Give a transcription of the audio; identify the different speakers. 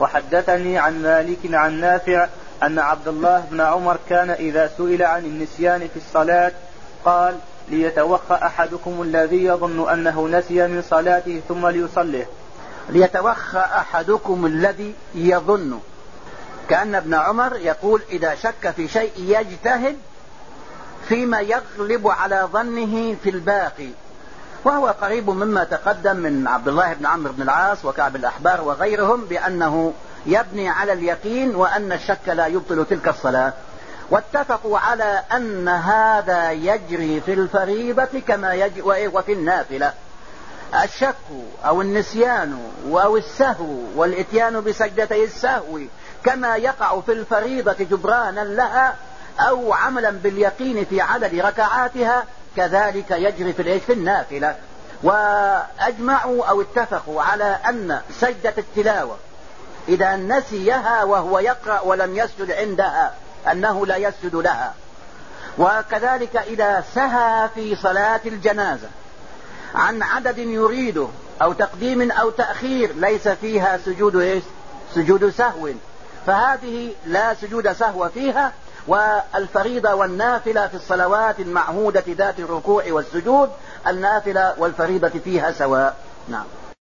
Speaker 1: وحدثني عن مالك عن نافع أن عبد الله بن عمر كان إذا سئل عن النسيان في الصلاة قال ليتوخى أحدكم الذي يظن أنه نسي من صلاته ثم ليصليه
Speaker 2: ليتوخى أحدكم الذي يظن. كأن ابن عمر يقول إذا شك في شيء يجتهد فيما يغلب على ظنه في الباقي. وهو قريب مما تقدم من عبد الله بن عمرو بن العاص وكعب الأحبار وغيرهم بأنه يبني على اليقين وأن الشك لا يبطل تلك الصلاة. واتفقوا على أن هذا يجري في الفريضة كما يجري وفي النافلة. الشك أو النسيان أو السهو والإتيان بسجدتي السهو كما يقع في الفريضة جبرانا لها أو عملا باليقين في عدد ركعاتها كذلك يجري في الإيش في النافلة. وأجمعوا أو اتفقوا على أن سجدة التلاوة إذا نسيها وهو يقرأ ولم يسجد عندها أنه لا يسجد لها. وكذلك إذا سهى في صلاة الجنازة عن عدد يريده أو تقديم أو تأخير ليس فيها سجود إيش؟ سجود سهو. فهذه لا سجود سهو فيها والفريضة والنافلة في الصلوات المعهودة ذات الركوع والسجود النافلة والفريضة فيها سواء. نعم.